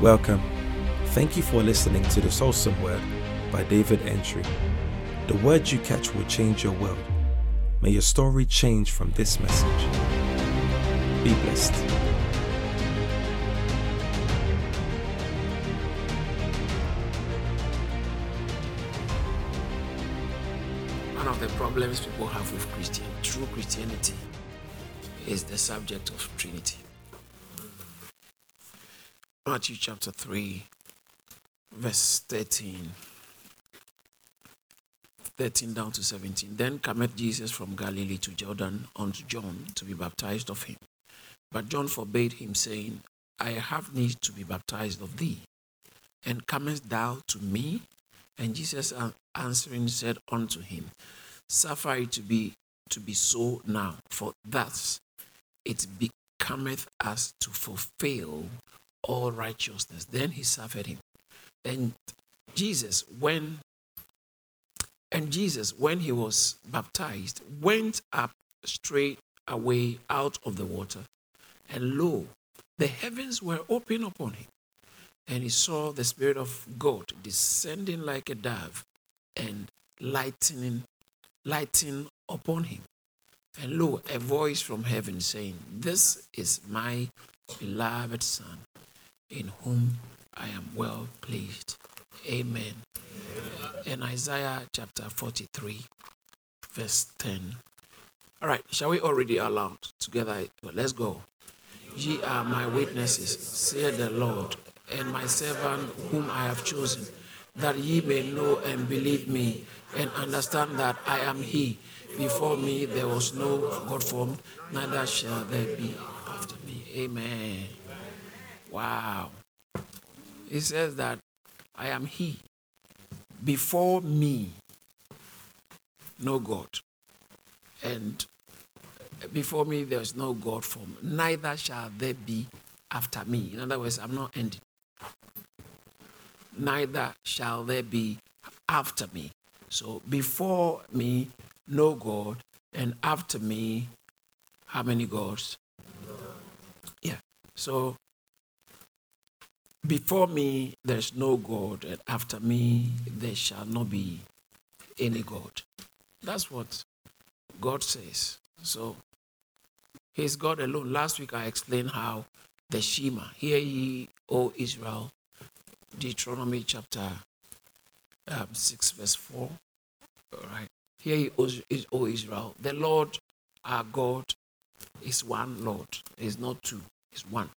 Welcome. Thank you for listening to the Soulsome Word by David Entry. The words you catch will change your world. May your story change from this message. Be blessed. One of the problems people have with Christian, true Christianity, is the subject of Trinity. Matthew chapter 3, verse 13. 13 down to 17. Then cometh Jesus from Galilee to Jordan unto John to be baptized of him. But John forbade him, saying, I have need to be baptized of thee, and comest thou to me? And Jesus answering said unto him, Suffer it to be to be so now, for thus it becometh us to fulfill all righteousness. Then he suffered him. And Jesus, when and Jesus, when he was baptized, went up straight away out of the water, and lo, the heavens were open upon him, and he saw the Spirit of God descending like a dove and lightening, lighting upon him. And lo, a voice from heaven saying, This is my beloved Son, in whom I am well pleased. Amen. In Isaiah chapter 43, verse 10. All right, shall we all read aloud together? Let's go. Ye are my witnesses, saith the Lord, and my servant whom I have chosen, that ye may know and believe me, and understand that I am He. Before me there was no God formed, neither shall there be after me. Amen. Wow. He says that I am He. Before me, no God. And before me, there's no God form. Neither shall there be after me. In other words, I'm not ending. Neither shall there be after me. So before me, no God. And after me, how many gods? Yeah. So before me, there's no God, and after me, there shall not be any God. That's what God says. So, He's God alone. Last week, I explained how the Shema, hear ye, O Israel, Deuteronomy chapter um, 6, verse 4. All right. Hear ye, O Israel, the Lord our God is one Lord, is not two, is one.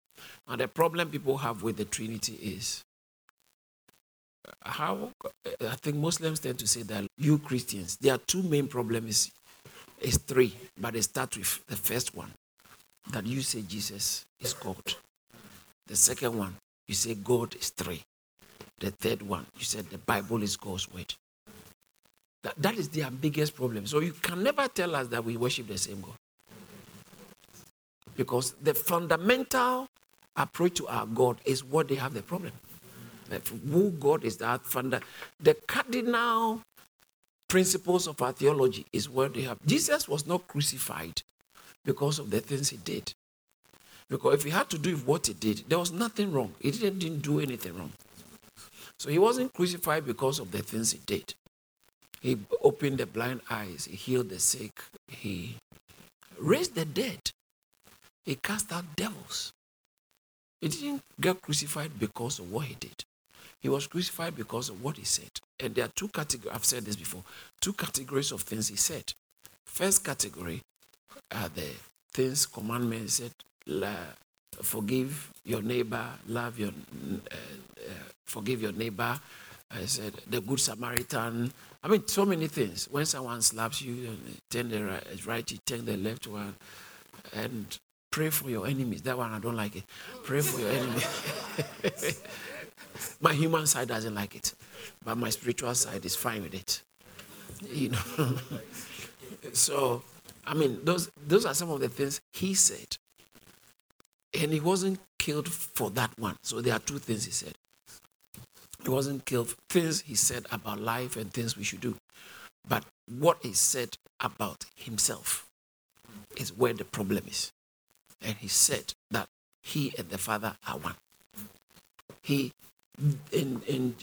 And the problem people have with the Trinity is how I think Muslims tend to say that you Christians, there are two main problems. It's three, but they start with the first one that you say Jesus is God. The second one, you say God is three. The third one, you said the Bible is God's word. That, that is their biggest problem. So you can never tell us that we worship the same God. Because the fundamental approach to our God is what they have the problem. who God is that founder. The cardinal principles of our theology is what they have. Jesus was not crucified because of the things he did. Because if he had to do with what he did, there was nothing wrong. He didn't, didn't do anything wrong. So he wasn't crucified because of the things he did. He opened the blind eyes, he healed the sick, he raised the dead, he cast out devils. He didn't get crucified because of what he did. He was crucified because of what he said. And there are two categories, I've said this before, two categories of things he said. First category are the things, commandments, said, forgive your neighbor, love your, uh, uh, forgive your neighbor. I said, the good Samaritan. I mean, so many things. When someone slaps you, turn the right, right you turn the left one. And Pray for your enemies. That one I don't like it. Pray for your enemies. my human side doesn't like it, but my spiritual side is fine with it. You know. so, I mean, those those are some of the things he said, and he wasn't killed for that one. So there are two things he said. He wasn't killed. Things he said about life and things we should do, but what he said about himself is where the problem is and he said that he and the Father are one. he in in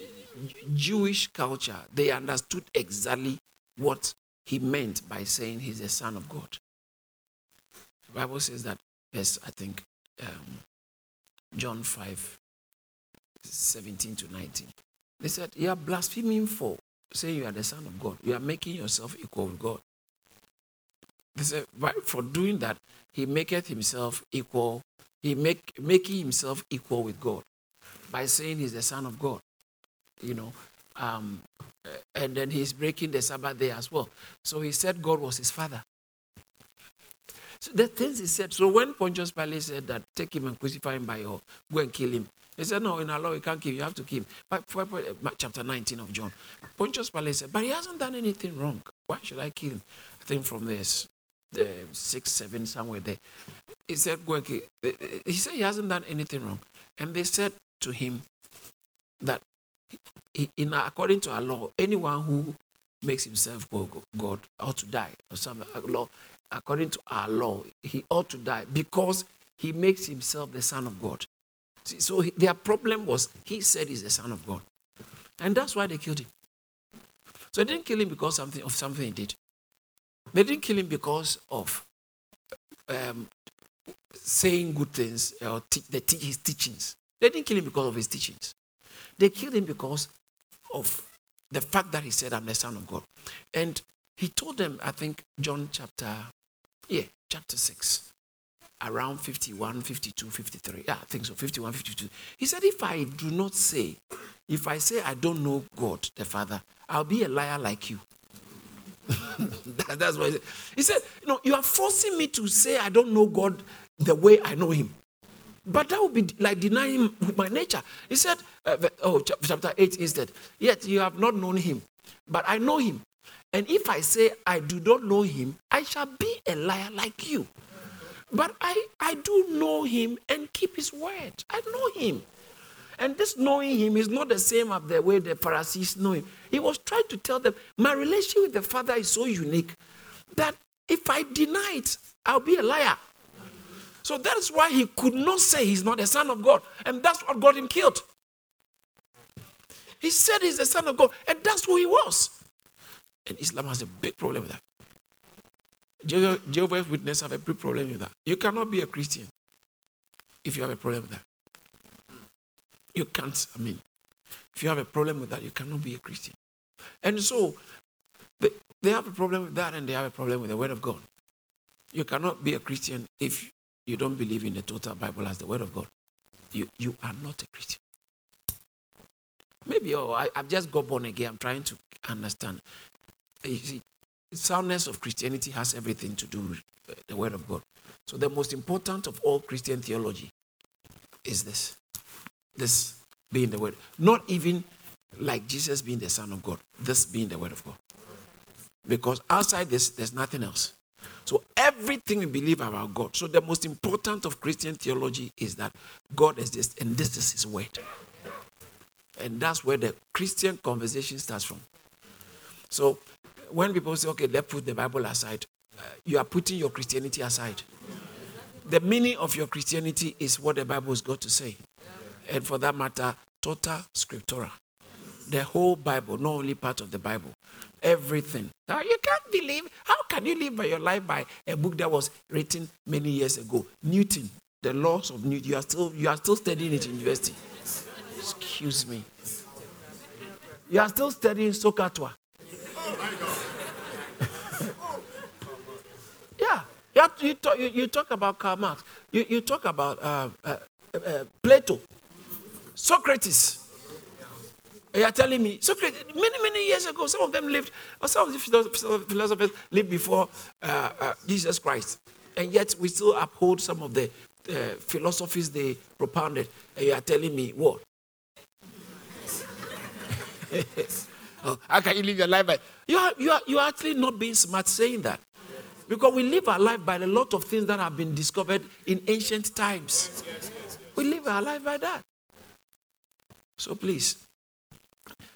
Jewish culture, they understood exactly what he meant by saying he's the son of God. The Bible says that, yes, I think um, John 5, 17 to 19. They said, You are blaspheming for saying you are the son of God. You are making yourself equal with God. Said, For doing that, he maketh himself equal, he make making himself equal with God by saying he's the son of God you know. Um, and then he's breaking the Sabbath day as well. So he said God was his father. So the things he said. So when Pontius Pilate said that, take him and crucify him by your, go and kill him. He said, no, in our law, you can't kill. You have to kill him. But, chapter 19 of John. Pontius Pilate said, but he hasn't done anything wrong. Why should I kill him? I think from this, the six, seven, somewhere there. He said, go and kill. He said he hasn't done anything wrong. And they said to him that in according to our law, anyone who makes himself God ought to die. Or some law, according to our law, he ought to die because he makes himself the son of God. See, so he, their problem was he said he's the son of God, and that's why they killed him. So they didn't kill him because something of something he did. They didn't kill him because of um, saying good things or te- the te- his teachings. They didn't kill him because of his teachings. They killed him because of the fact that he said, I'm the Son of God. And he told them, I think, John chapter, yeah, chapter 6, around 51, 52, 53. Yeah, I think so, 51, 52. He said, If I do not say, if I say I don't know God the Father, I'll be a liar like you. That's what he said. He said, You know, you are forcing me to say I don't know God the way I know Him. But that would be like denying my nature. He said, uh, oh, chapter 8 instead, yet you have not known him, but I know him. And if I say I do not know him, I shall be a liar like you. But I, I do know him and keep his word. I know him. And this knowing him is not the same as the way the Pharisees know him. He was trying to tell them, my relationship with the Father is so unique that if I deny it, I'll be a liar. So that's why he could not say he's not the Son of God. And that's what got him killed. He said he's the Son of God, and that's who he was. And Islam has a big problem with that. Jehovah's Witnesses have a big problem with that. You cannot be a Christian if you have a problem with that. You can't, I mean, if you have a problem with that, you cannot be a Christian. And so, they, they have a problem with that and they have a problem with the Word of God. You cannot be a Christian if you don't believe in the total Bible as the Word of God, you, you are not a Christian. Maybe oh, I, have just got born again. I'm trying to understand. You see, soundness of Christianity has everything to do with the Word of God. So the most important of all Christian theology is this. This being the Word. Not even like Jesus being the Son of God. This being the Word of God. Because outside this, there's nothing else. So everything we believe about God. So the most important of Christian theology is that God exists and this is his word. And that's where the Christian conversation starts from. So when people say, okay, let's put the Bible aside, uh, you are putting your Christianity aside. The meaning of your Christianity is what the Bible has got to say. And for that matter, total scriptura. The whole Bible, not only part of the Bible everything. Now you can't believe. How can you live by your life by a book that was written many years ago? Newton, the laws of Newton. You are still you are still studying it in university. Excuse me. You are still studying SOHCAHTOA. yeah. You, talk, you, you, talk about Karl Marx. You, you talk about uh, uh, uh, Plato, Socrates. You are telling me, Socrates, many, many years ago, some of them lived, or some of the philosophers lived before uh, uh, Jesus Christ. And yet we still uphold some of the uh, philosophies they propounded. And you are telling me what? oh, how can you live your life by? You are, you, are, you are actually not being smart saying that. Because we live our life by a lot of things that have been discovered in ancient times. We live our life by that. So please,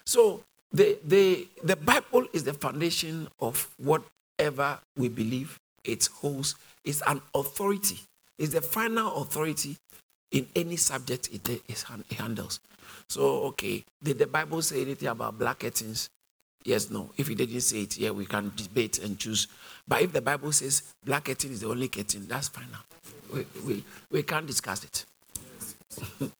so the, the, the Bible is the foundation of whatever we believe. It holds, it's an authority. It's the final authority in any subject it, it handles. So, okay, did the Bible say anything about black curtains? Yes, no. If it didn't say it, yeah, we can debate and choose. But if the Bible says black curtain is the only curtain, that's fine now. We, we, we can't discuss it.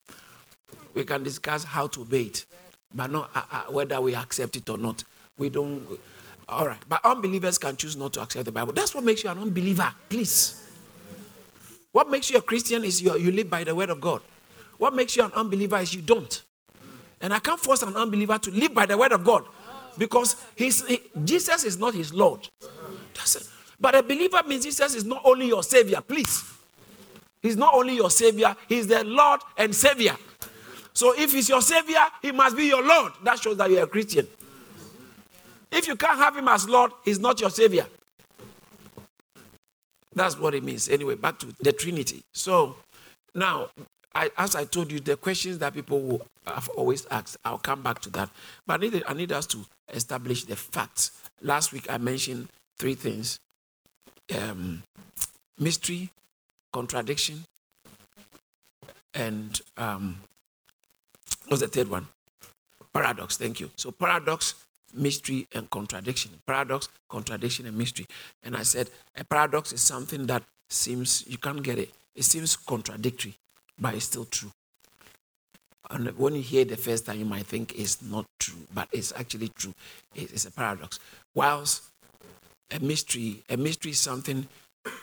we can discuss how to obey it, but not uh, uh, whether we accept it or not. We don't. All right. But unbelievers can choose not to accept the Bible. That's what makes you an unbeliever, please. What makes you a Christian is you, you live by the word of God. What makes you an unbeliever is you don't. And I can't force an unbeliever to live by the word of God because he, Jesus is not his Lord. But a believer means Jesus is not only your Savior, please. He's not only your Savior, He's the Lord and Savior. So if He's your Savior, He must be your Lord. That shows that you're a Christian. If you can't have Him as Lord, He's not your Savior. That's what it means. Anyway, back to the Trinity. So now, I, as I told you, the questions that people will have always asked, I'll come back to that. But I need, I need us to establish the facts. Last week I mentioned three things um, mystery, contradiction, and um, what's the third one? Paradox. Thank you. So, paradox, mystery, and contradiction. Paradox, contradiction, and mystery. And I said a paradox is something that seems you can't get it. It seems contradictory, but it's still true. And when you hear the first time, you might think it's not true, but it's actually true. It's a paradox. Whilst a mystery, a mystery is something,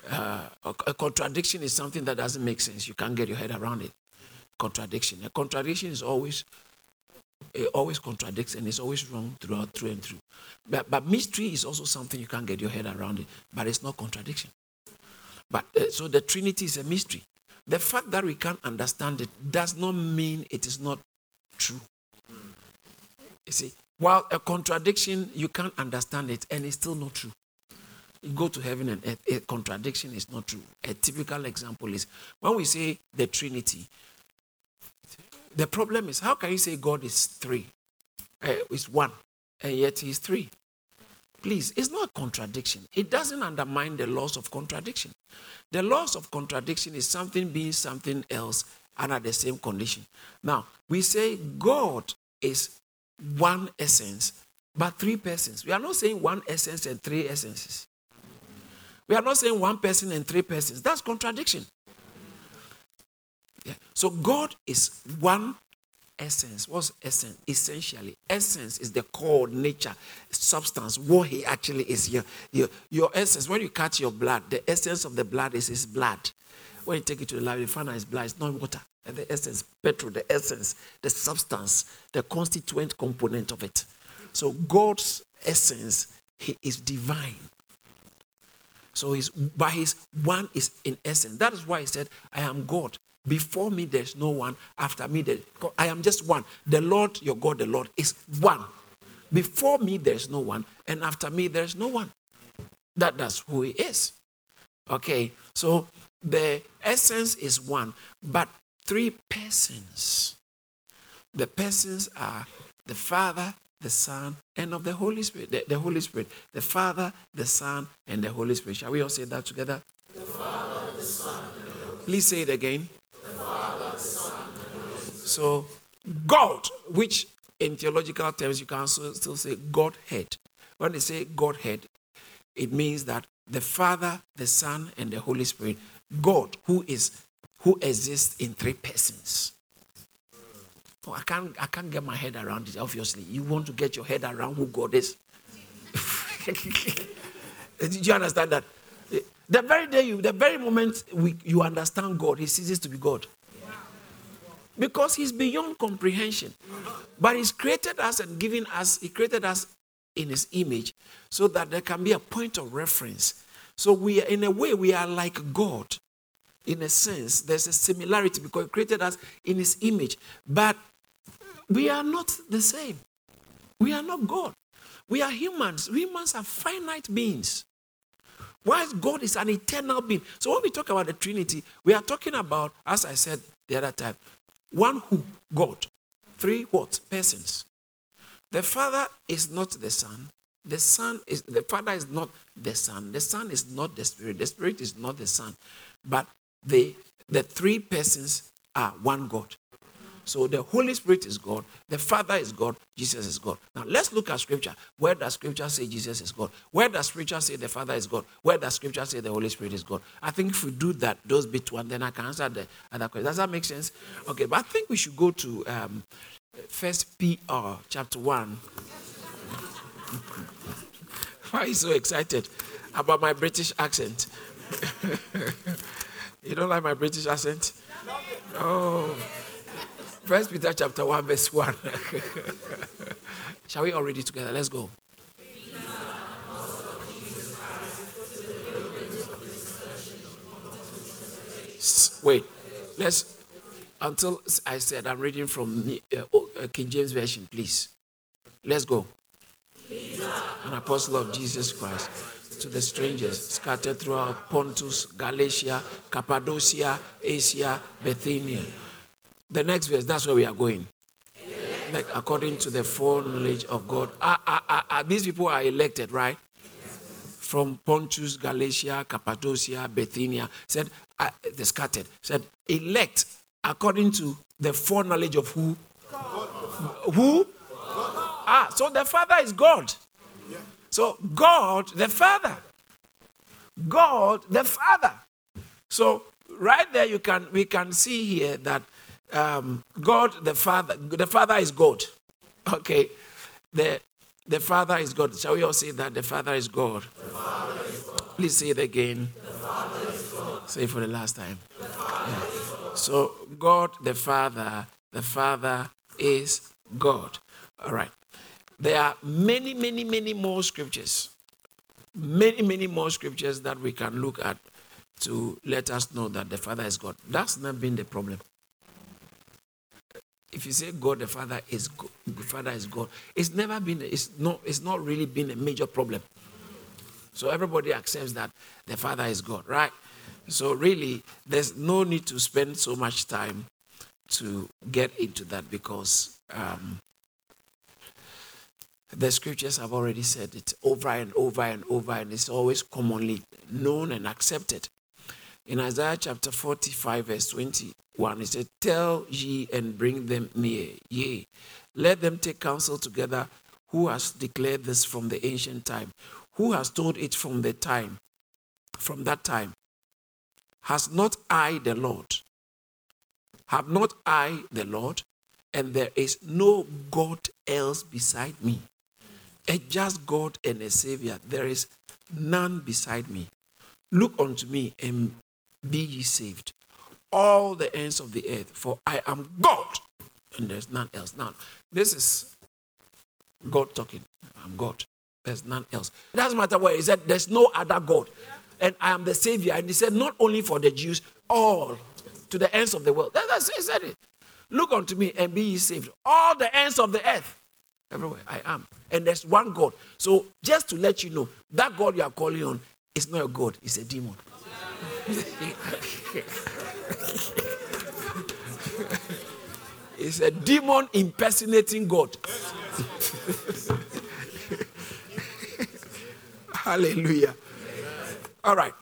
uh, a contradiction is something that doesn't make sense. You can't get your head around it. Contradiction. A contradiction is always, it always contradicts and it's always wrong throughout, through and through. But, but mystery is also something you can't get your head around it, but it's not contradiction. But uh, so the Trinity is a mystery. The fact that we can't understand it does not mean it is not true. You see, while a contradiction, you can't understand it and it's still not true. You go to heaven and earth, a contradiction is not true. A typical example is when we say the Trinity, the problem is how can you say God is three? Uh, is one, and yet he's three. Please, it's not a contradiction. It doesn't undermine the laws of contradiction. The laws of contradiction is something being something else under the same condition. Now, we say God is one essence, but three persons. We are not saying one essence and three essences. We are not saying one person and three persons. That's contradiction. Yeah. So God is one essence. What's essence? Essentially, essence is the core, nature, substance, what he actually is. Your, your, your essence, when you cut your blood, the essence of the blood is his blood. When you take it to the lab, you find out blood it's not water. And the essence, petrol, the essence, the substance, the constituent component of it. So God's essence, he is divine. So he's by his one is in essence. That is why he said, I am God. Before me, there's no one. After me, there, I am just one. The Lord, your God, the Lord, is one. Before me, there's no one. And after me, there's no one. That, that's who he is. Okay, so the essence is one, but three persons. The persons are the Father, the Son, and of the Holy Spirit. The, the, Holy Spirit. The Father, the Son, and the Holy Spirit. Shall we all say that together? The Father, the Son, Please say it again. So, God, which in theological terms you can still say Godhead. When they say Godhead, it means that the Father, the Son, and the Holy Spirit, God, who is who exists in three persons. Oh, I can't I can't get my head around it, obviously. You want to get your head around who God is. Did you understand that? The very day you, the very moment we, you understand God, He ceases to be God because he's beyond comprehension. But he's created us and given us, he created us in his image so that there can be a point of reference. So we are, in a way, we are like God. In a sense, there's a similarity because he created us in his image. But we are not the same. We are not God. We are humans. Humans are finite beings. Whilst God is an eternal being. So when we talk about the Trinity, we are talking about, as I said the other time, one who? God. Three what? Persons. The Father is not the Son. The Son is the Father is not the Son. The Son is not the Spirit. The Spirit is not the Son. But the the three persons are one God. So the Holy Spirit is God, the Father is God, Jesus is God. Now let's look at Scripture. Where does Scripture say Jesus is God? Where does Scripture say the Father is God? Where does Scripture say the Holy Spirit is God? I think if we do that, those bit one, then I can answer the other question. Does that make sense? Okay, but I think we should go to um, First Peter chapter one. Why are you so excited about my British accent? you don't like my British accent? Oh. First Peter chapter 1, verse 1. Shall we all read it together? Let's go. Wait, let's until I said I'm reading from uh, uh, King James Version, please. Let's go. An apostle of Jesus Christ to the strangers scattered throughout Pontus, Galatia, Cappadocia, Asia, Bithynia the next verse, that's where we are going. Like according to the foreknowledge of God. Ah, ah, ah, ah, these people are elected, right? From Pontus, Galatia, Cappadocia, Bithynia. Said, uh, they scattered. Said, elect according to the foreknowledge of who? God. Who? God. Ah, so the Father is God. So God, the Father. God, the Father. So right there, you can we can see here that um, God the Father, the Father is God. Okay. The, the Father is God. Shall we all say that? The Father is God. Father is God. Please say it again. Say it for the last time. Yeah. So, God the Father, the Father is God. All right. There are many, many, many more scriptures. Many, many more scriptures that we can look at to let us know that the Father is God. That's not been the problem if you say God the Father is God, the Father is God, it's never been, it's not, it's not really been a major problem. So everybody accepts that the Father is God, right? So really, there's no need to spend so much time to get into that because um, the scriptures have already said it over and over and over, and it's always commonly known and accepted. In Isaiah chapter 45, verse 21, he said, Tell ye and bring them near, yea, let them take counsel together. Who has declared this from the ancient time? Who has told it from the time, from that time? Has not I the Lord? Have not I the Lord? And there is no God else beside me. A just God and a Savior. There is none beside me. Look unto me and be ye saved, all the ends of the earth, for I am God, and there's none else. Now, this is God talking. I'm God. There's none else. It doesn't matter where. He said, There's no other God. And I am the Savior. And he said, Not only for the Jews, all to the ends of the world. That's he said it. Look unto me and be ye saved. All the ends of the earth. Everywhere I am. And there's one God. So just to let you know, that God you are calling on is not a God, it's a demon. it's a demon impersonating God. Hallelujah. All right.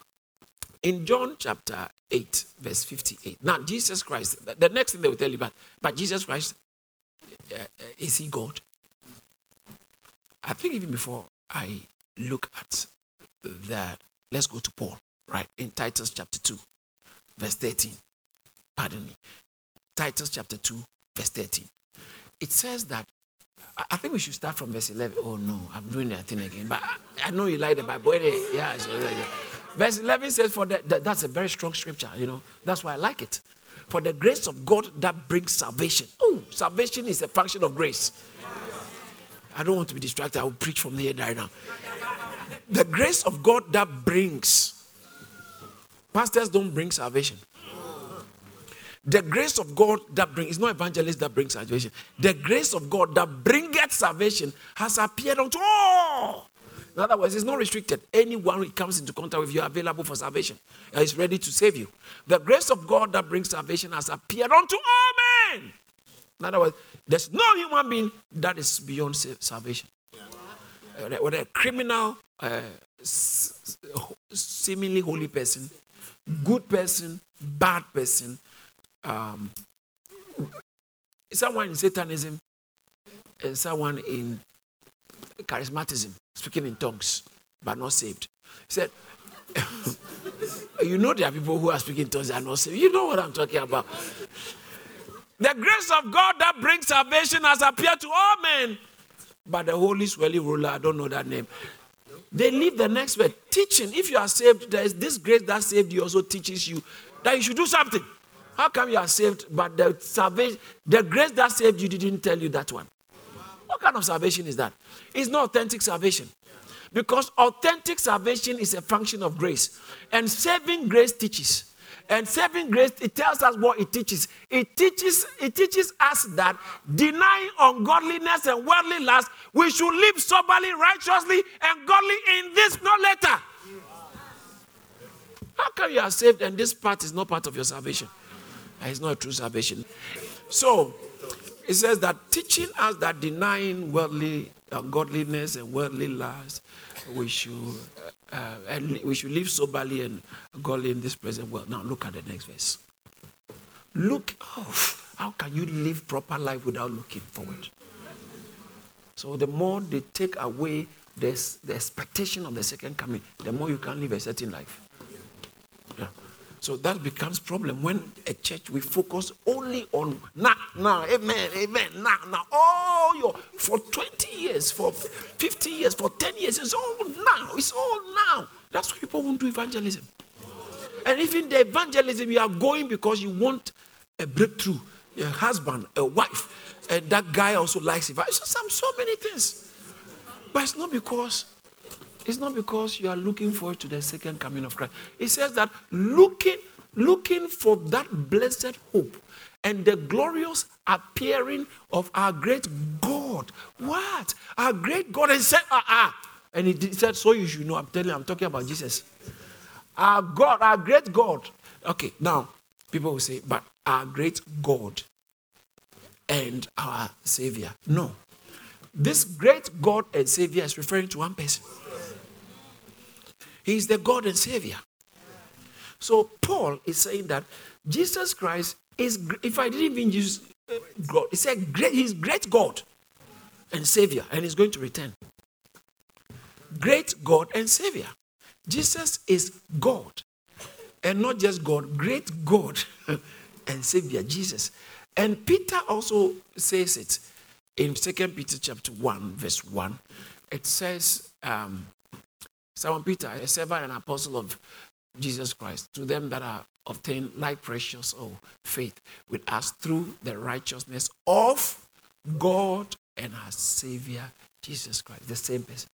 In John chapter 8, verse 58. Now, Jesus Christ, the next thing they will tell you about, but Jesus Christ, uh, uh, is he God? I think even before I look at that, let's go to Paul right? In Titus chapter 2, verse 13. Pardon me. Titus chapter 2, verse 13. It says that, I think we should start from verse 11. Oh no, I'm doing that thing again. But I, know you like the Bible. Yeah, verse 11 says, for that, that's a very strong scripture, you know. That's why I like it. For the grace of God that brings salvation. Oh, salvation is a function of grace. I don't want to be distracted. I will preach from here right now. The grace of God that brings Pastors don't bring salvation. The grace of God that brings, it's not evangelists that bring salvation. The grace of God that bringeth salvation has appeared unto all. In other words, it's not restricted. Anyone who comes into contact with you available for salvation is ready to save you. The grace of God that brings salvation has appeared unto all men. In other words, there's no human being that is beyond salvation. Whether a criminal, uh, seemingly holy person, good person, bad person, um, someone in Satanism and someone in charismatism, speaking in tongues, but not saved. He said, You know, there are people who are speaking tongues and not saved. You know what I'm talking about. The grace of God that brings salvation has appeared to all men. But the Holy Swelly ruler, I don't know that name. They leave the next word. Teaching. If you are saved, there is this grace that saved you also teaches you that you should do something. How come you are saved, but the salvation, the grace that saved you didn't tell you that one? What kind of salvation is that? It's not authentic salvation. Because authentic salvation is a function of grace. And saving grace teaches. And saving grace, it tells us what it teaches. It teaches, it teaches us that denying ungodliness and worldly lust, we should live soberly, righteously, and godly in this no letter. How come you are saved and this part is not part of your salvation? It's not a true salvation. So it says that teaching us that denying worldly ungodliness and worldly lust, we should uh, and we should live soberly and godly in this present world. Now look at the next verse. Look, oh, how can you live proper life without looking forward? So the more they take away this, the expectation of the second coming, the more you can live a certain life. So that becomes problem when a church we focus only on now, now, amen, amen, now, now. All your for 20 years, for 50 years, for 10 years, it's all now. It's all now. That's why people won't do evangelism. And even the evangelism, you are going because you want a breakthrough, a husband, a wife, and that guy also likes evangelism. Some so many things. But it's not because it's not because you are looking forward to the second coming of Christ. It says that looking, looking for that blessed hope and the glorious appearing of our great God. What? Our great God. And said, ah, ah. And he said, so you should know. I'm telling you, I'm talking about Jesus. Our God, our great God. Okay, now people will say, but our great God and our Savior. No. This great God and Savior is referring to one person. He's the God and Savior. So Paul is saying that Jesus Christ is, if I didn't even use uh, God, he said great, he's great God and Savior, and he's going to return. Great God and Savior. Jesus is God, and not just God, great God and Savior, Jesus. And Peter also says it in Second Peter chapter 1, verse 1. It says, um, Simon Peter, a servant and apostle of Jesus Christ, to them that are obtained like precious oh, faith with us through the righteousness of God and our Savior Jesus Christ, the same person.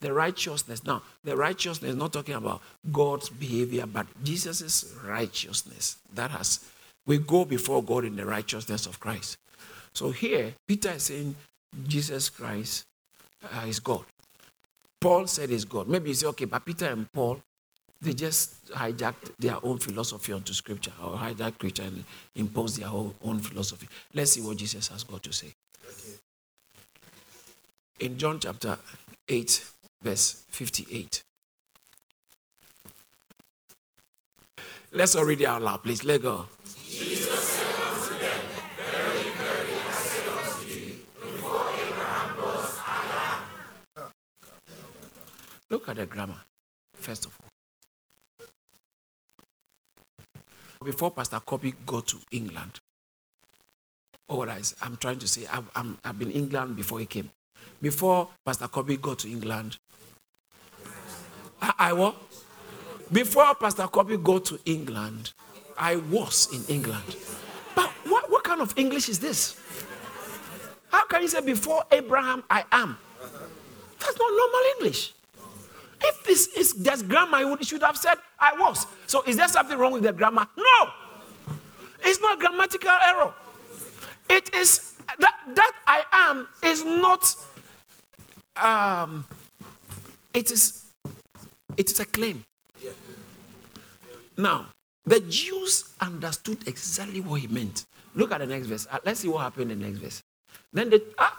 The righteousness. Now, the righteousness is not talking about God's behavior, but Jesus' righteousness. That has, we go before God in the righteousness of Christ. So here, Peter is saying Jesus Christ uh, is God. Paul said is God. Maybe you say, okay, but Peter and Paul, they just hijacked their own philosophy onto scripture or hijacked scripture and imposed their own, own philosophy. Let's see what Jesus has got to say. In John chapter 8, verse 58. Let's all read it out loud, please. Let go. Jesus Look at the grammar, first of all. Before Pastor Kobe got to England, all right, I'm trying to say, I've, i have been England before he came. Before Pastor Kobe got to England, I, I was. Before Pastor Kobe got to England, I was in England. But what, what kind of English is this? How can you say before Abraham I am? That's not normal English. If this is just grammar, you should have said, I was. So is there something wrong with the grammar? No. It's not grammatical error. It is that, that I am is not um it is it is a claim. Now, the Jews understood exactly what he meant. Look at the next verse. Uh, let's see what happened in the next verse. Then they, ah,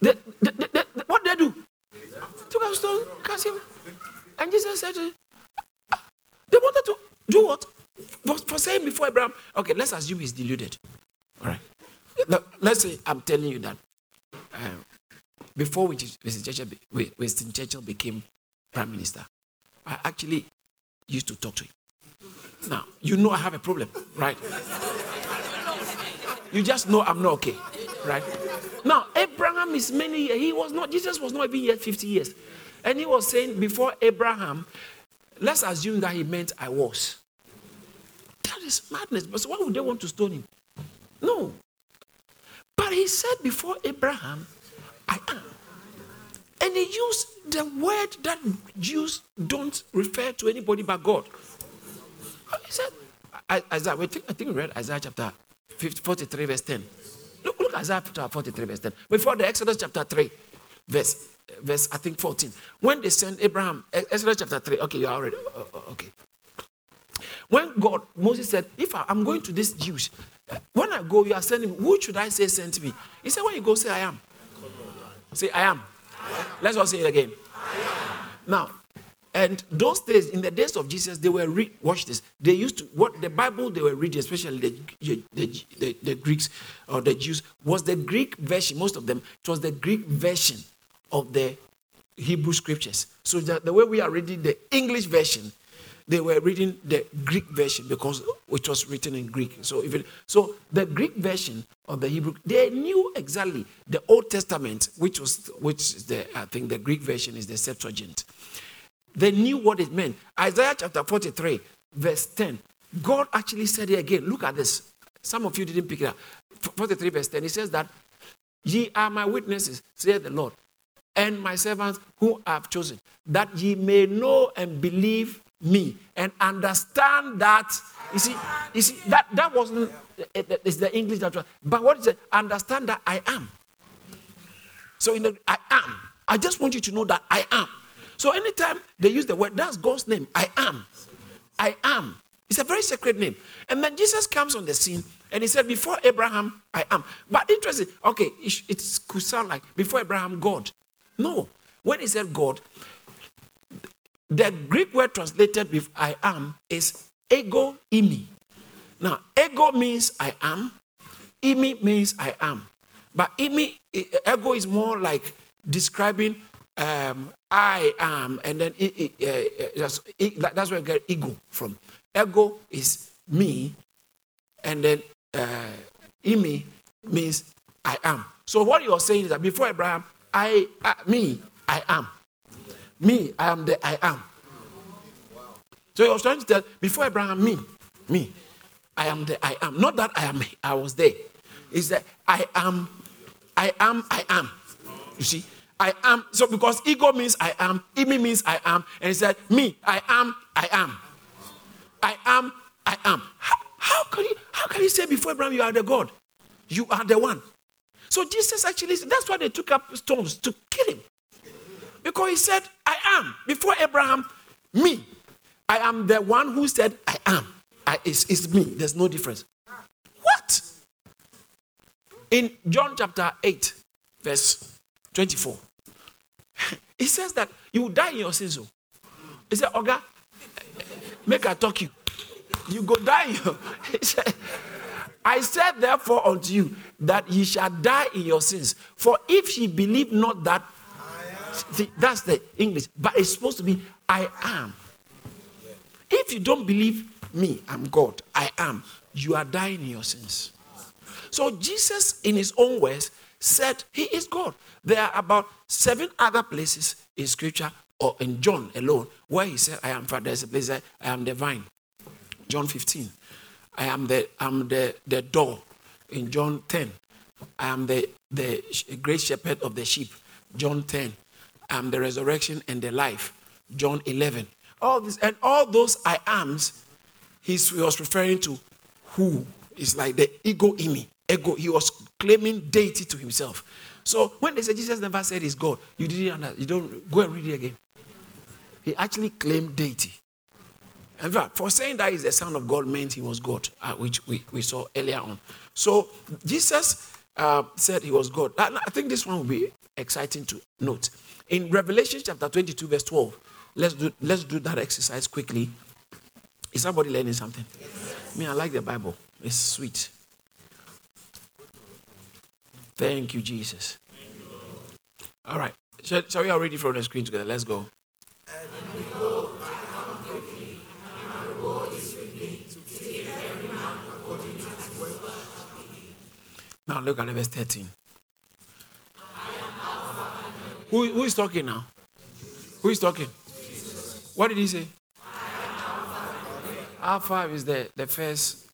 they, they, they? Stone. And Jesus said, They wanted to do what? For, saying before Abraham, okay, let's assume he's deluded. All right. Let's say I'm telling you that uh, before Winston Churchill, Winston Churchill became prime minister, I actually used to talk to him. Now, you know I have a problem, right? You just know I'm not okay, right? Now, Abraham is many years. He was not, Jesus was not even yet 50 years. And he was saying, before Abraham, let's assume that he meant I was. That is madness. But why would they want to stone him? No. But he said, before Abraham, I am. And he used the word that Jews don't refer to anybody but God. He said, Isaiah, I think, I think we read Isaiah chapter 50, 43, verse 10. Look, look Isaiah chapter 43, verse 10. Before the Exodus chapter 3, verse, verse I think 14. When they sent Abraham, Exodus chapter 3, okay, you are already, uh, uh, okay. When God, Moses said, If I, am going to this Jews, when I go, you are sending me, who should I say sent me? He said, When you go, say, I am. Say, I am. Let's all say it again. Now, and those days, in the days of Jesus, they were read. Watch this. They used to what the Bible they were reading, especially the, the, the, the, Greeks or the Jews, was the Greek version. Most of them, it was the Greek version of the Hebrew scriptures. So the, the way we are reading the English version, they were reading the Greek version because it was written in Greek. So it, so the Greek version of the Hebrew, they knew exactly the Old Testament, which was which is the I think the Greek version is the Septuagint. They knew what it meant. Isaiah chapter 43, verse 10. God actually said it again. Look at this. Some of you didn't pick it up. 43, verse 10. He says that ye are my witnesses, saith the Lord, and my servants who I have chosen, that ye may know and believe me and understand that you see you see that that wasn't eh, eh, it's the english that was but what is it? Understand that i am. So in the i am. I just want you to know that i am. So anytime they use the word that's god's name i am. I am. It's a very sacred name. And then jesus comes on the scene and he said before abraham i am. But interesting okay it, it could sound like before abraham god no when he said god the Greek word translated with I am is ego eimi. Now, ego means I am, eimi means I am. But eimi, ego is more like describing um, I am, and then it, it, uh, that's, it, that's where I get ego from. Ego is me, and then uh, eimi means I am. So what you're saying is that before Abraham, I, uh, me, I am. Me, I am the I am. So he was trying to tell before Abraham, me, me, I am the I am. Not that I am, I was there. It's that I am, I am, I am. You see, I am. So because ego means I am, eimi means I am, and he said, me, I am, I am. I am, I am. How, how can you how can you say before Abraham you are the God? You are the one. So Jesus actually, that's why they took up stones to kill him. Because he said, I am. Before Abraham, me. I am the one who said, I am. I, it's, it's me. There's no difference. What? In John chapter 8, verse 24, he says that you will die in your sins. He said, Oga, make I talk you. You go die. He said, I said therefore unto you that ye shall die in your sins. For if ye believe not that, see, that's the English, but it's supposed to be I am. If you don't believe me, I'm God, I am, you are dying in your sins. So Jesus, in his own words, said he is God. There are about seven other places in scripture or in John alone where he said, I am Father. There's a place that I am divine. John 15. I am the I'm the, the door in John 10. I am the, the great shepherd of the sheep. John 10. I am the resurrection and the life. John 11. All this and all those I ams, he was referring to who is like the ego in me. Ego. He was claiming deity to himself. So when they say Jesus never said he's God, you didn't understand. You don't go and read it again. He actually claimed deity. In fact, for saying that he's the son of God meant he was God, uh, which we, we saw earlier on. So Jesus uh, said he was God. I, I think this one will be exciting to note. In Revelation chapter 22, verse 12, Let's do, let's do that exercise quickly. Is somebody learning something? Yes. Me, I like the Bible. It's sweet. Thank you, Jesus. All right. So, so we are ready from the screen together. Let's go. Now look at verse 13. Who, who is talking now? Who is talking? What did he say? Alpha is the, the first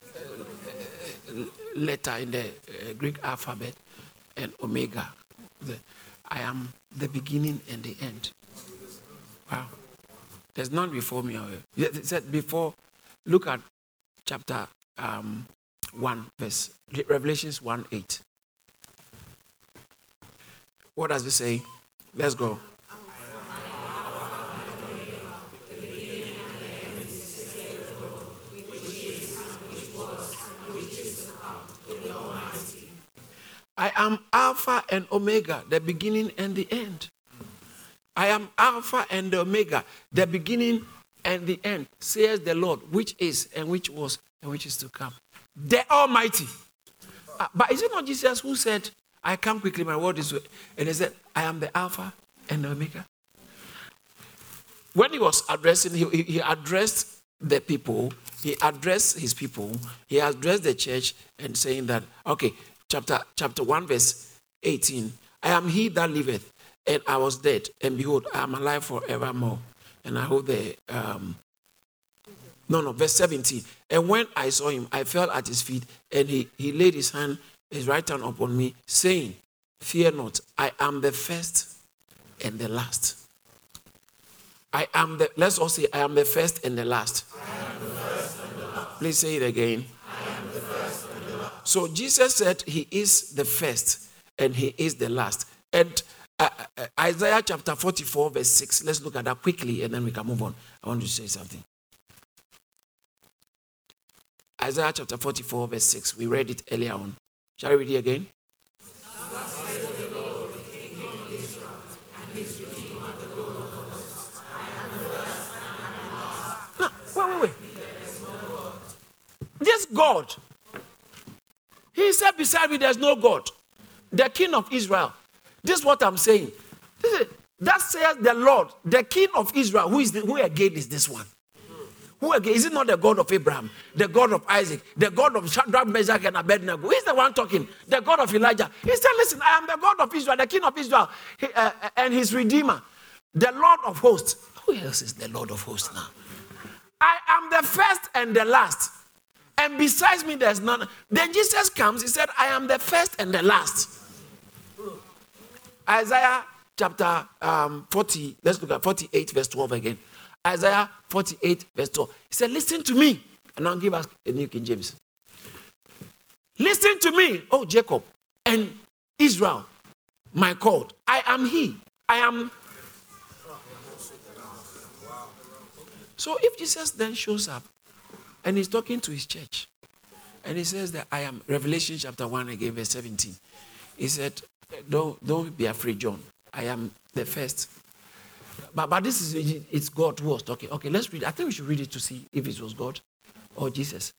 uh, letter in the uh, Greek alphabet, and Omega. The, I am the beginning and the end. Wow. There's none before me. It said before, look at chapter um, 1, verse, Revelations 1 8. What does it say? Let's go. I am Alpha and Omega, the beginning and the end. I am Alpha and Omega, the beginning and the end, says the Lord, which is and which was and which is to come. The Almighty. Uh, but is it not Jesus who said, I come quickly, my word is, and he said, I am the Alpha and the Omega? When he was addressing, he, he addressed the people, he addressed his people, he addressed the church and saying that, okay, chapter, chapter 1, verse 18. I am he that liveth, and I was dead, and behold, I am alive forevermore. And I hold the um, no, no, verse 17. And when I saw him, I fell at his feet, and he, he laid his hand, his right hand upon me, saying, Fear not, I am the first and the last. I am the, let's all say, I am the first and the last. The and the last. Please say it again. So Jesus said he is the first and he is the last. And uh, uh, Isaiah chapter 44, verse 6, let's look at that quickly and then we can move on. I want to say something. Isaiah chapter 44, verse 6, we read it earlier on. Shall we read it again? No, wait, wait, wait. This God he said, Beside me, there's no God. The king of Israel. This is what I'm saying. Is, that says the Lord, the king of Israel. Who is the, who again is this one? Who again? Is it not the God of Abraham, the God of Isaac, the God of Shadrach, Meshach, and Abednego? He's the one talking, the God of Elijah. He said, Listen, I am the God of Israel, the king of Israel, he, uh, and his redeemer, the Lord of hosts. Who else is the Lord of hosts now? I am the first and the last and besides me, there's none. Then Jesus comes, he said, I am the first and the last. Isaiah chapter um, 40, let's look at 48, verse 12 again. Isaiah 48, verse 12. He said, Listen to me. And I'll give us a New King James. Listen to me, oh Jacob and Israel, my called. I am he. I am. So if Jesus then shows up and he's talking to his church. And he says that I am, Revelation chapter 1 again, verse 17. He said, Don't, don't be afraid, John. I am the first. But, but this is, it's God who was talking. Okay, let's read. I think we should read it to see if it was God or Jesus.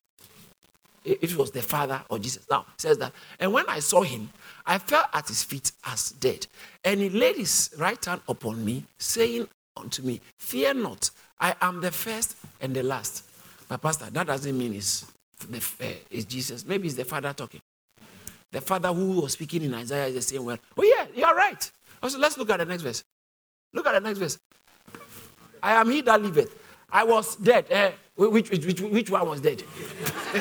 If it was the Father or Jesus. Now, says that. And when I saw him, I fell at his feet as dead. And he laid his right hand upon me, saying unto me, Fear not, I am the first and the last. But Pastor, that doesn't mean it's, the, uh, it's Jesus. Maybe it's the Father talking. The Father who was speaking in Isaiah is the same word. Oh, yeah, you're right. Also, let's look at the next verse. Look at the next verse. I am he that liveth. I was dead. Uh, which, which, which, which one was dead?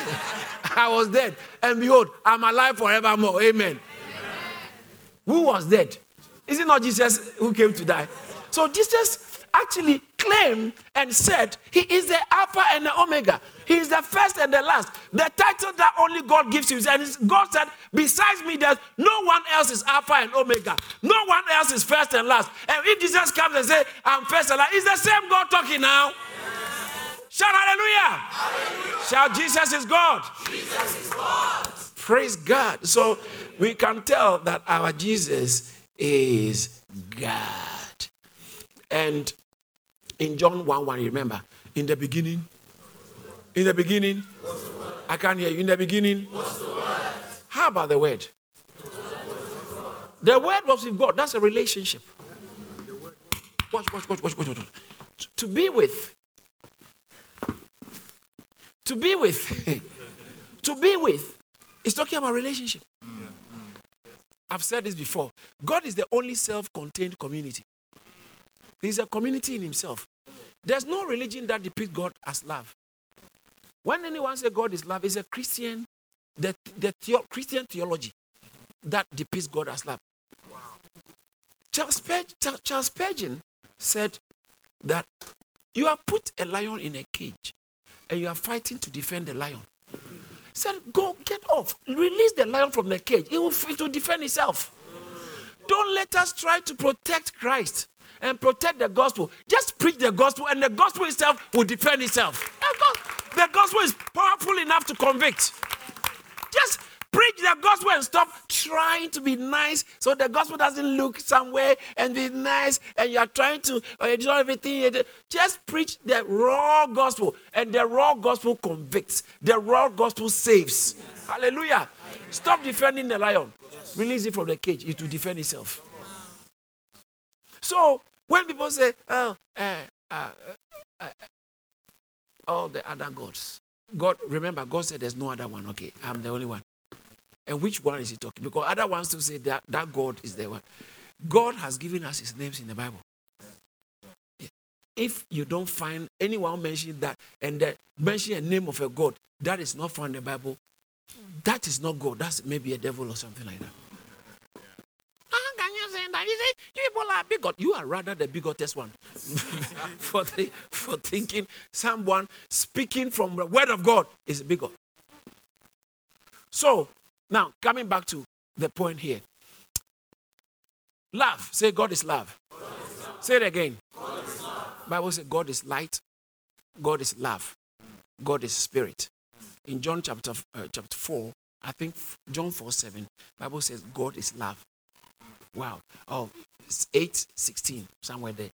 I was dead. And behold, I'm alive forevermore. Amen. Amen. Who was dead? Is it not Jesus who came to die? So Jesus actually claimed and said he is the Alpha and the Omega. He is the first and the last. The title that only God gives you. And God said, besides me, there's no one else is Alpha and Omega. No one else is first and last. And if Jesus comes and says, I'm first and last, it's the same God talking now. Shout hallelujah. hallelujah. Shout Jesus is God. Jesus is God. Praise God. So we can tell that our Jesus is God. And in John 1 1, remember, in the beginning In the beginning, I can't hear you. In the beginning, how about the word? The word was with God. That's a relationship. Watch, watch, watch, watch, watch, watch. To be with. To be with. to be with. It's talking about relationship. I've said this before. God is the only self contained community. He's a community in himself. There's no religion that depicts God as love. When anyone says God is love, it's a Christian, the, the Christian theology that depicts God as love. Charles, Spurgeon, Charles said that you have put a lion in a cage and you are fighting to defend the lion. He said, Go get off. Release the lion from the cage. It will, it will defend itself. Don't let us try to protect Christ and protect the gospel. Just preach the gospel, and the gospel itself will defend itself. The gospel is powerful enough to convict. Just preach the gospel and stop trying to be nice so the gospel doesn't look somewhere and be nice and you are trying to uh, do everything. Just preach the raw gospel, and the raw gospel convicts, the raw gospel saves. Hallelujah. Stop defending the lion, release it from the cage, it will defend itself. So when people say, oh, uh, uh, uh, all the other gods, God, remember, God said there's no other one. Okay, I'm the only one. And which one is he talking? Because other ones to say that that God is the one. God has given us his names in the Bible. If you don't find anyone mention that and then mention a name of a God that is not found in the Bible, that is not God. That's maybe a devil or something like that. How can you people are bigot. You are rather the bigotest one for the, for thinking someone speaking from the word of God is bigot. So now coming back to the point here. Love. Say God is love. Say it again. Bible says God is light. God is love. God is spirit. In John chapter uh, chapter four, I think John four seven, Bible says God is love. Wow. Oh, it's 8, 16, somewhere there.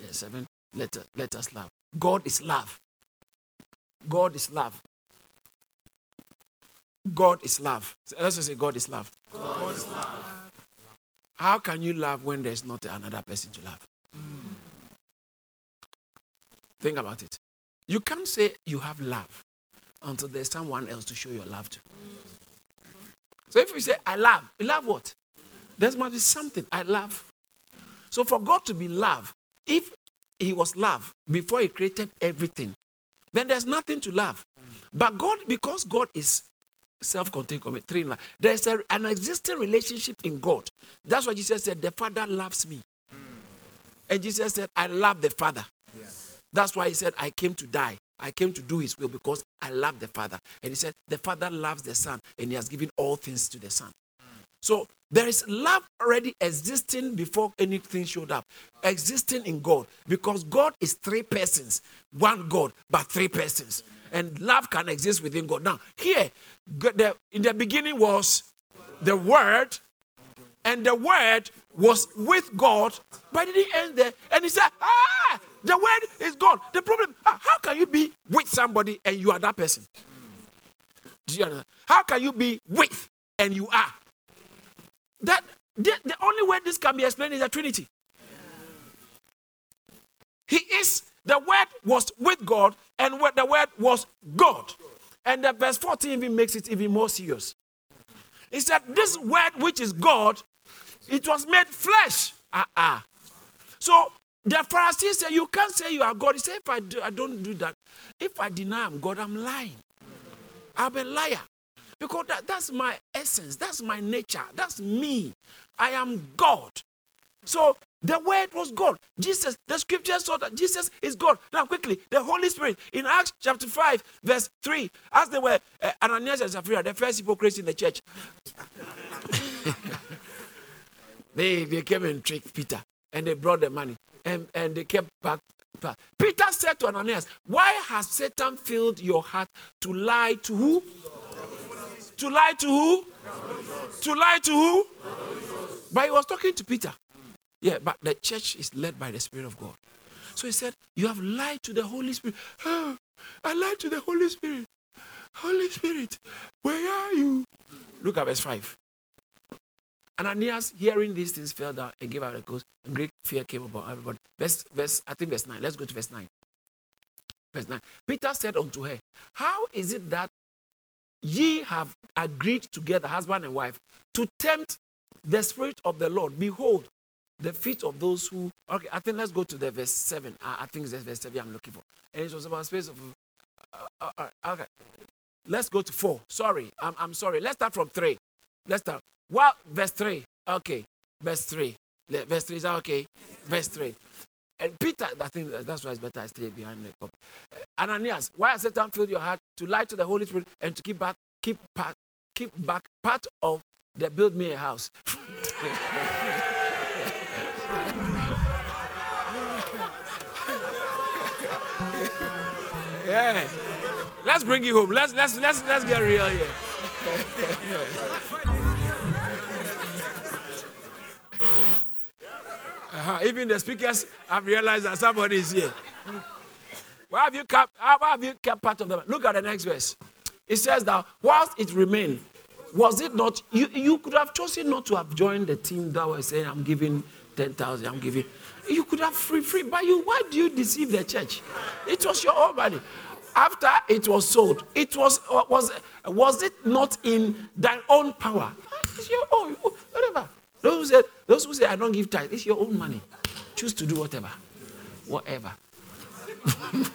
Yeah, 7. Let, us- let us love. God is love. God is love. God is love. Let's just say God is love. God, God is love. How can you love when there's not another person to love? Mm. Think about it. You can't say you have love until there's someone else to show your love to. Mm. So if you say, I love, you love what? There must be something I love. So for God to be love, if He was love before He created everything, then there's nothing to love. But God, because God is self-contained, three in there's a, an existing relationship in God. That's why Jesus said, "The Father loves me," and Jesus said, "I love the Father." That's why He said, "I came to die." I came to do his will because I love the Father. And he said, The Father loves the Son, and he has given all things to the Son. So there is love already existing before anything showed up, existing in God, because God is three persons, one God, but three persons, and love can exist within God. Now, here, the- in the beginning was the Word, and the Word was with God, but it didn't end there. And he said, Ah, the Word is God. The problem, ah, how can you be with somebody and you are that person? Do you understand? How can you be with and you are? That the, only way this can be explained is the Trinity. He is the word was with God, and the word was God. And the verse 14 even makes it even more serious. He said, This word which is God, it was made flesh. Ah-ah. So the Pharisees said, You can't say you are God. He said, If I, do, I don't do that, if I deny I'm God, I'm lying. I'm a liar. Because that, that's my essence, that's my nature, that's me. I am God. So the word was God. Jesus, the scripture saw that Jesus is God. Now, quickly, the Holy Spirit in Acts chapter 5, verse 3, as they were uh, Ananias and Sapphira, the first hypocrites in the church, they, they came and tricked Peter and they brought the money and, and they kept back. back. Peter said to Ananias, Why has Satan filled your heart to lie to who? To lie to who? To lie to who? But he was talking to Peter. Yeah, but the church is led by the Spirit of God. So he said, You have lied to the Holy Spirit. I lied to the Holy Spirit. Holy Spirit, where are you? Look at verse 5. Ananias, hearing these things, fell down and gave out a ghost. And great fear came upon everybody. Verse, verse, I think verse 9. Let's go to verse 9. Verse 9. Peter said unto her, How is it that ye have agreed together, husband and wife, to tempt the Spirit of the Lord? Behold, the feet of those who. Okay, I think let's go to the verse 7. I, I think it's verse 7 I'm looking for. And it was about space of. Uh, uh, uh, okay. Let's go to 4. Sorry, I'm, I'm sorry. Let's start from 3. Let's start. Well, verse 3. Okay. Verse 3. Verse 3 is that okay? Verse 3. And Peter, I think that's why it's better I stay behind the cup. Uh, Ananias, why has Satan filled your heart to lie to the Holy Spirit and to keep back, keep part, keep back part of the build me a house? yeah. Let's bring you home. Let's let's let's let's get real here. Uh-huh. Even the speakers have realized that somebody is here. Why have you kept, why have you kept part of them? Look at the next verse. It says that whilst it remained, was it not, you, you could have chosen not to have joined the team that was saying, I'm giving 10,000, I'm giving. You could have free, free, but you, why do you deceive the church? It was your own money. After it was sold, it was, was, was it not in thy own power? It's your own, whatever. Those who say, those who say I don't give tithe, it's your own money. Choose to do whatever. Whatever.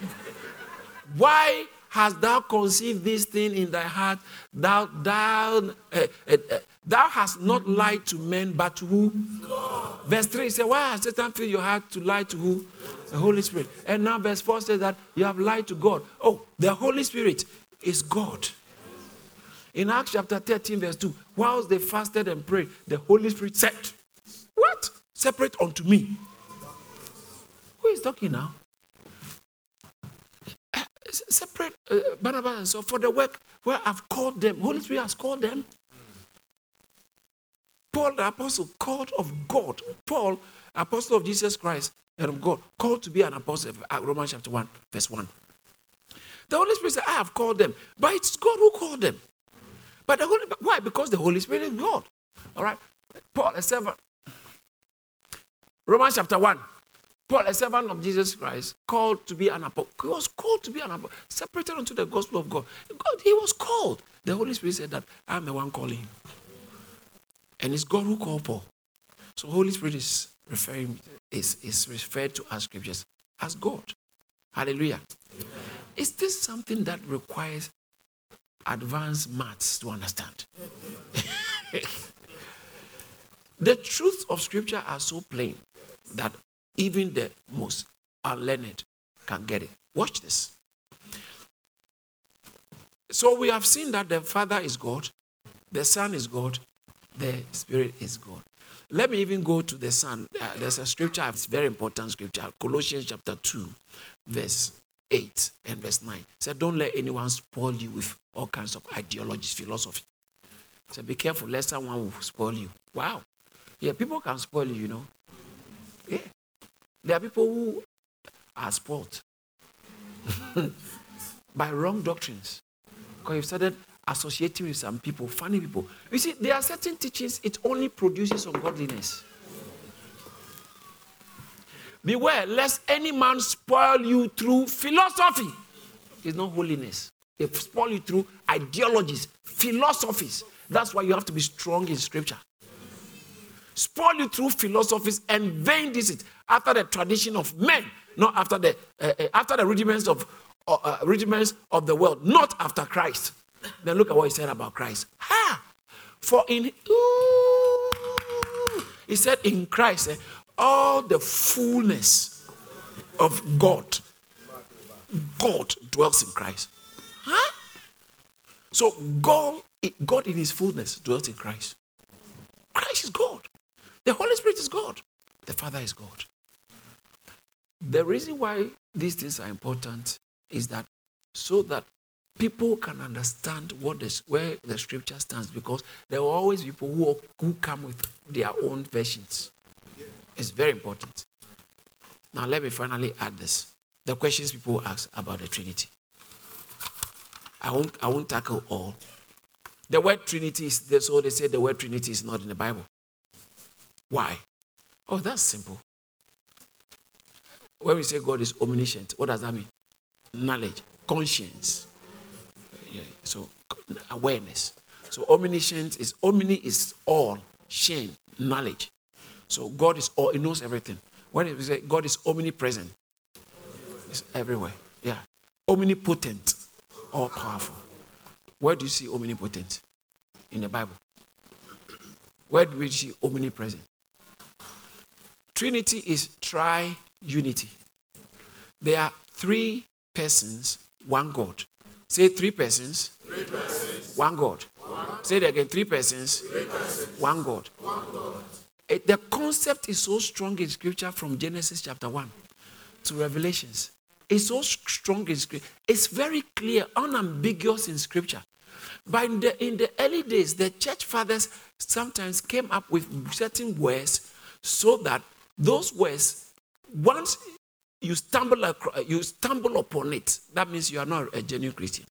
Why hast thou conceived this thing in thy heart? Thou, thou, uh, uh, uh, thou hast not lied to men, but to who? Verse 3 says, Why has Satan filled your heart to lie to who? The Holy Spirit. And now verse 4 says that you have lied to God. Oh, the Holy Spirit is God. In Acts chapter 13, verse 2, whilst they fasted and prayed, the Holy Spirit said, What? Separate unto me. Who is talking now? Separate uh, Barnabas and Saul for the work where I've called them. Holy Spirit has called them. Paul, the apostle, called of God. Paul, apostle of Jesus Christ and of God, called to be an apostle. Uh, Romans chapter 1, verse 1. The Holy Spirit said, I have called them. But it's God who called them. But the Holy why? Because the Holy Spirit is God. All right. Paul, a servant. Romans chapter 1. Paul, a servant of Jesus Christ, called to be an apostle. He was called to be an apostle, separated unto the gospel of God. God, he was called. The Holy Spirit said that I'm the one calling him. And it's God who called Paul. So Holy Spirit is referring is, is referred to as scriptures as God. Hallelujah. Is this something that requires advanced maths to understand. the truths of scripture are so plain that even the most unlearned can get it. Watch this. So we have seen that the Father is God, the Son is God, the Spirit is God. Let me even go to the Son. Uh, there's a scripture, it's very important scripture, Colossians chapter 2, verse 8 and verse 9. said, Don't let anyone spoil you with all kinds of ideologies, philosophy. So be careful, lest someone will spoil you. Wow. Yeah, people can spoil you, you know. Yeah. There are people who are spoiled by wrong doctrines. Because you've started associating with some people, funny people. You see, there are certain teachings, it only produces ungodliness. Beware lest any man spoil you through philosophy. It's not holiness. They spoil you through ideologies, philosophies. That's why you have to be strong in scripture. Spoil you through philosophies and vain deceit after the tradition of men, not after the uh, after the rudiments of uh, uh, rudiments of the world, not after Christ. Then look at what he said about Christ. Ha! For in ooh, he said in Christ, eh, all the fullness of God, God dwells in Christ. Huh? So God, God in His fullness dwells in Christ. Christ is God. The Holy Spirit is God. The Father is God. The reason why these things are important is that so that people can understand what the, where the scripture stands because there will always people who, who come with their own versions. It's very important. Now, let me finally add this the questions people ask about the Trinity. I won't, I won't tackle all. The word Trinity is so they say the word Trinity is not in the Bible. Why? Oh, that's simple. When we say God is omniscient, what does that mean? Knowledge, conscience. Yeah, so awareness. So omniscient is omni is all, shame, knowledge. So God is all, He knows everything. When we say God is omnipresent, it's everywhere. Yeah. Omnipotent, all powerful. Where do you see omnipotent? In the Bible. Where do we see omnipresent? Trinity is tri unity. There are three persons, one God. Say three persons, three persons. one God. One. Say it again three persons, three persons. One, God. one God. It, the concept is so strong in scripture from Genesis chapter 1 to Revelations. It's so strong in scripture. It's very clear, unambiguous in scripture. But in the, in the early days, the church fathers sometimes came up with certain words so that those words, once you stumble, across, you stumble upon it, that means you are not a genuine Christian.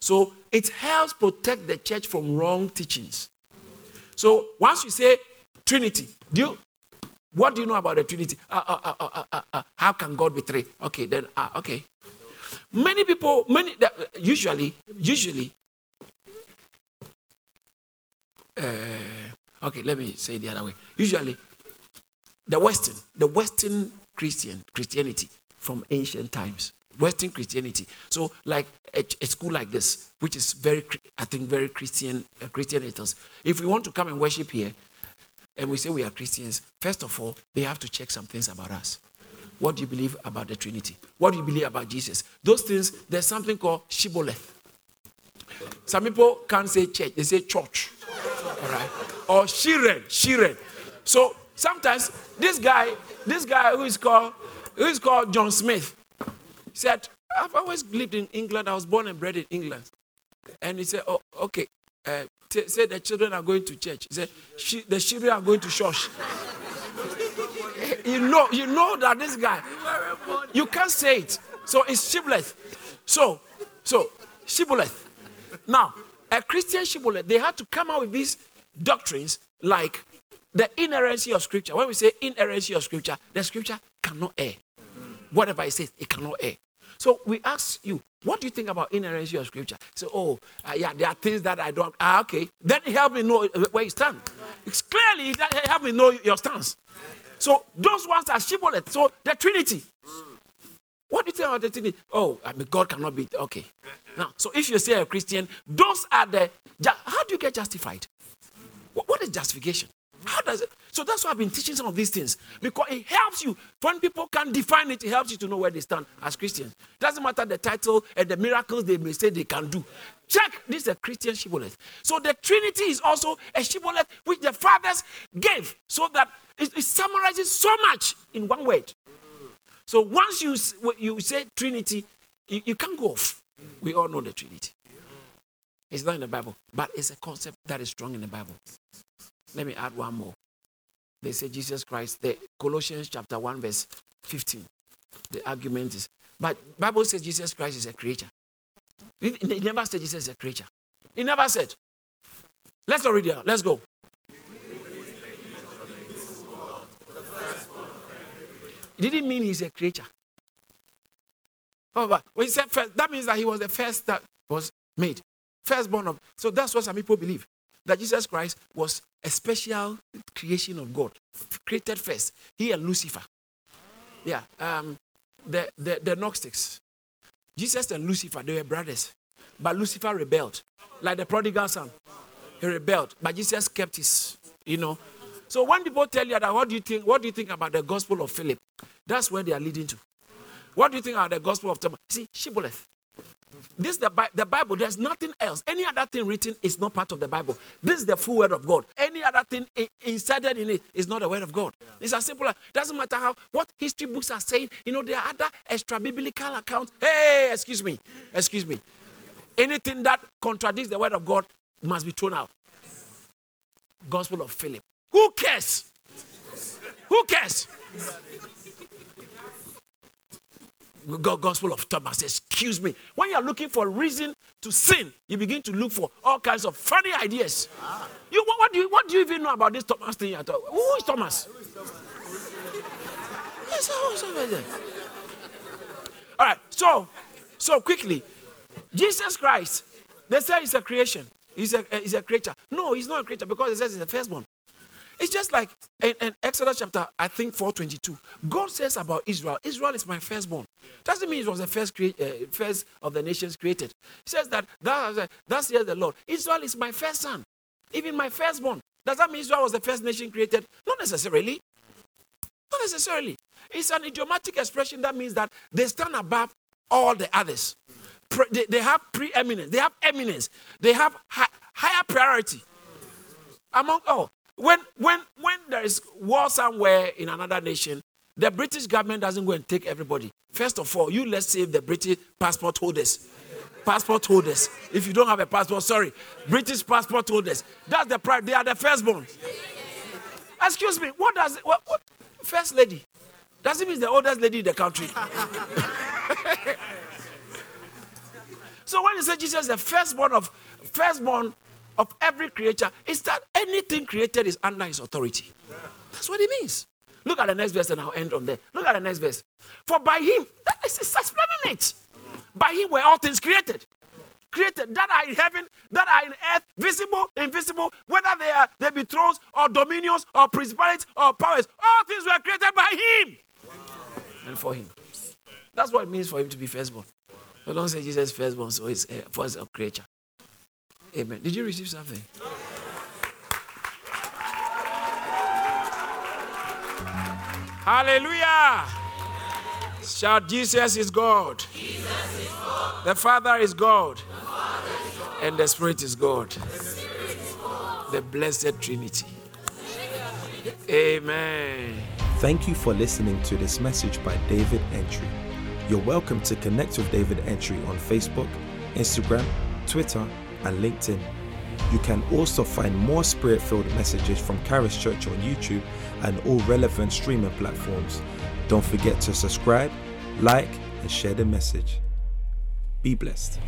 So it helps protect the church from wrong teachings. So once you say Trinity, do you, what do you know about the Trinity? Uh, uh, uh, how can God be three? Okay, then, okay. Many people, many, usually, usually, okay, let me say the other way. Usually, the Western, the Western Christian, Christianity from ancient times, Western Christianity. So, like a, a school like this, which is very, I think, very Christian, uh, Christian. If we want to come and worship here, and we say we are Christians, first of all, they have to check some things about us. What do you believe about the Trinity? What do you believe about Jesus? Those things, there's something called shibboleth. Some people can't say church, they say church. All right? Or shiren, shiren. So sometimes this guy, this guy who is called, who is called John Smith, said, I've always lived in England. I was born and bred in England. And he said, Oh, okay. Uh, t- say the children are going to church. He said, the children are going to church. you know, you know that this guy, you can't say it. So it's shibboleth. So, so shibboleth. Now, a Christian shibboleth, they had to come out with these doctrines like the inerrancy of scripture. When we say inerrancy of scripture, the scripture cannot err. Whatever it says, it cannot err. So we ask you, what do you think about inerrancy of scripture? So, oh, uh, yeah, there are things that I don't. Ah, okay. Then help me know where you stand. It's clearly help me know your stance. So those ones are shibboleth. So the Trinity. What do you think about the Trinity? Oh, I mean, God cannot be okay. Now, so if you say a Christian, those are the. How do you get justified? What is justification? How does it? So that's why I've been teaching some of these things because it helps you. When people can define it, it helps you to know where they stand as Christians. Doesn't matter the title and the miracles they may say they can do. Check this is a Christian shibboleth. So the Trinity is also a shibboleth which the fathers gave so that it, it summarizes so much in one word. So once you you say Trinity, you, you can't go off. We all know the Trinity. It's not in the Bible, but it's a concept that is strong in the Bible. Let me add one more. They say Jesus Christ, the Colossians chapter 1, verse 15. The argument is, but Bible says Jesus Christ is a creature. He never said Jesus is a creature. He never said. Let's go read it Let's go. It didn't mean he's a creature. Oh, but when he said first, that means that he was the first that was made. Firstborn of. So that's what some people believe that Jesus Christ was a special creation of God, created first. He and Lucifer. Yeah, um, the, the, the Gnostics. Jesus and Lucifer, they were brothers. But Lucifer rebelled, like the prodigal son. He rebelled, but Jesus kept his, you know. So when people tell you that, what do you think? What do you think about the gospel of Philip? That's where they are leading to. What do you think about the gospel of Thomas? See, Shibboleth. This the, the Bible. There's nothing else. Any other thing written is not part of the Bible. This is the full word of God. Any other thing inserted in it is not the word of God. Yeah. It's as simple. As, doesn't matter how what history books are saying. You know there are other extra biblical accounts. Hey, excuse me, excuse me. Anything that contradicts the word of God must be thrown out. Gospel of Philip. Who cares? Who cares? Gospel of Thomas. Excuse me. When you are looking for a reason to sin, you begin to look for all kinds of funny ideas. You, what, what do you, what do you even know about this Thomas thing? At all? Who is Thomas? All right, so, so quickly, Jesus Christ, they say he's a creation. He's a, he's a creature. No, he's not a creature because it says he's the firstborn. It's just like in, in, Exodus chapter, I think 422. God says about Israel, Israel is my firstborn. Doesn't mean it was the first, uh, first of the nations created. He says that, that that's here the Lord. Israel is my first son, even my firstborn. Does that mean Israel was the first nation created? Not necessarily. Not necessarily. It's an idiomatic expression that means that they stand above all the others. Pre- they, they, have preeminence, they have eminence, they have hi- higher priority among all. When, when, when there is war somewhere in another nation, the British government doesn't go and take everybody. First of all, you let's save the British passport holders. Passport holders. If you don't have a passport, sorry, British passport holders. That's the pride. They are the firstborn. Excuse me. What does what, what first lady? Does it mean the oldest lady in the country? so when you say Jesus the firstborn of firstborn of every creature is that anything created is under his authority. That's what it means. Look at the next verse and I'll end on there. Look at the next verse. For by him, that is explaining it. By him were all things created. Created that are in heaven, that are in earth, visible, invisible, whether they are they be thrones or dominions or principalities or powers. All things were created by him. And for him. That's what it means for him to be firstborn. So don't say Jesus firstborn, so he's a first of creature. Amen. Did you receive something? Hallelujah. Shout, Jesus is God. The Father is God. And the Spirit is God. the Blessed Trinity. Amen. Thank you for listening to this message by David Entry. You're welcome to connect with David Entry on Facebook, Instagram, Twitter, and LinkedIn. You can also find more spirit filled messages from Charis Church on YouTube and all relevant streaming platforms. Don't forget to subscribe, like, and share the message. Be blessed.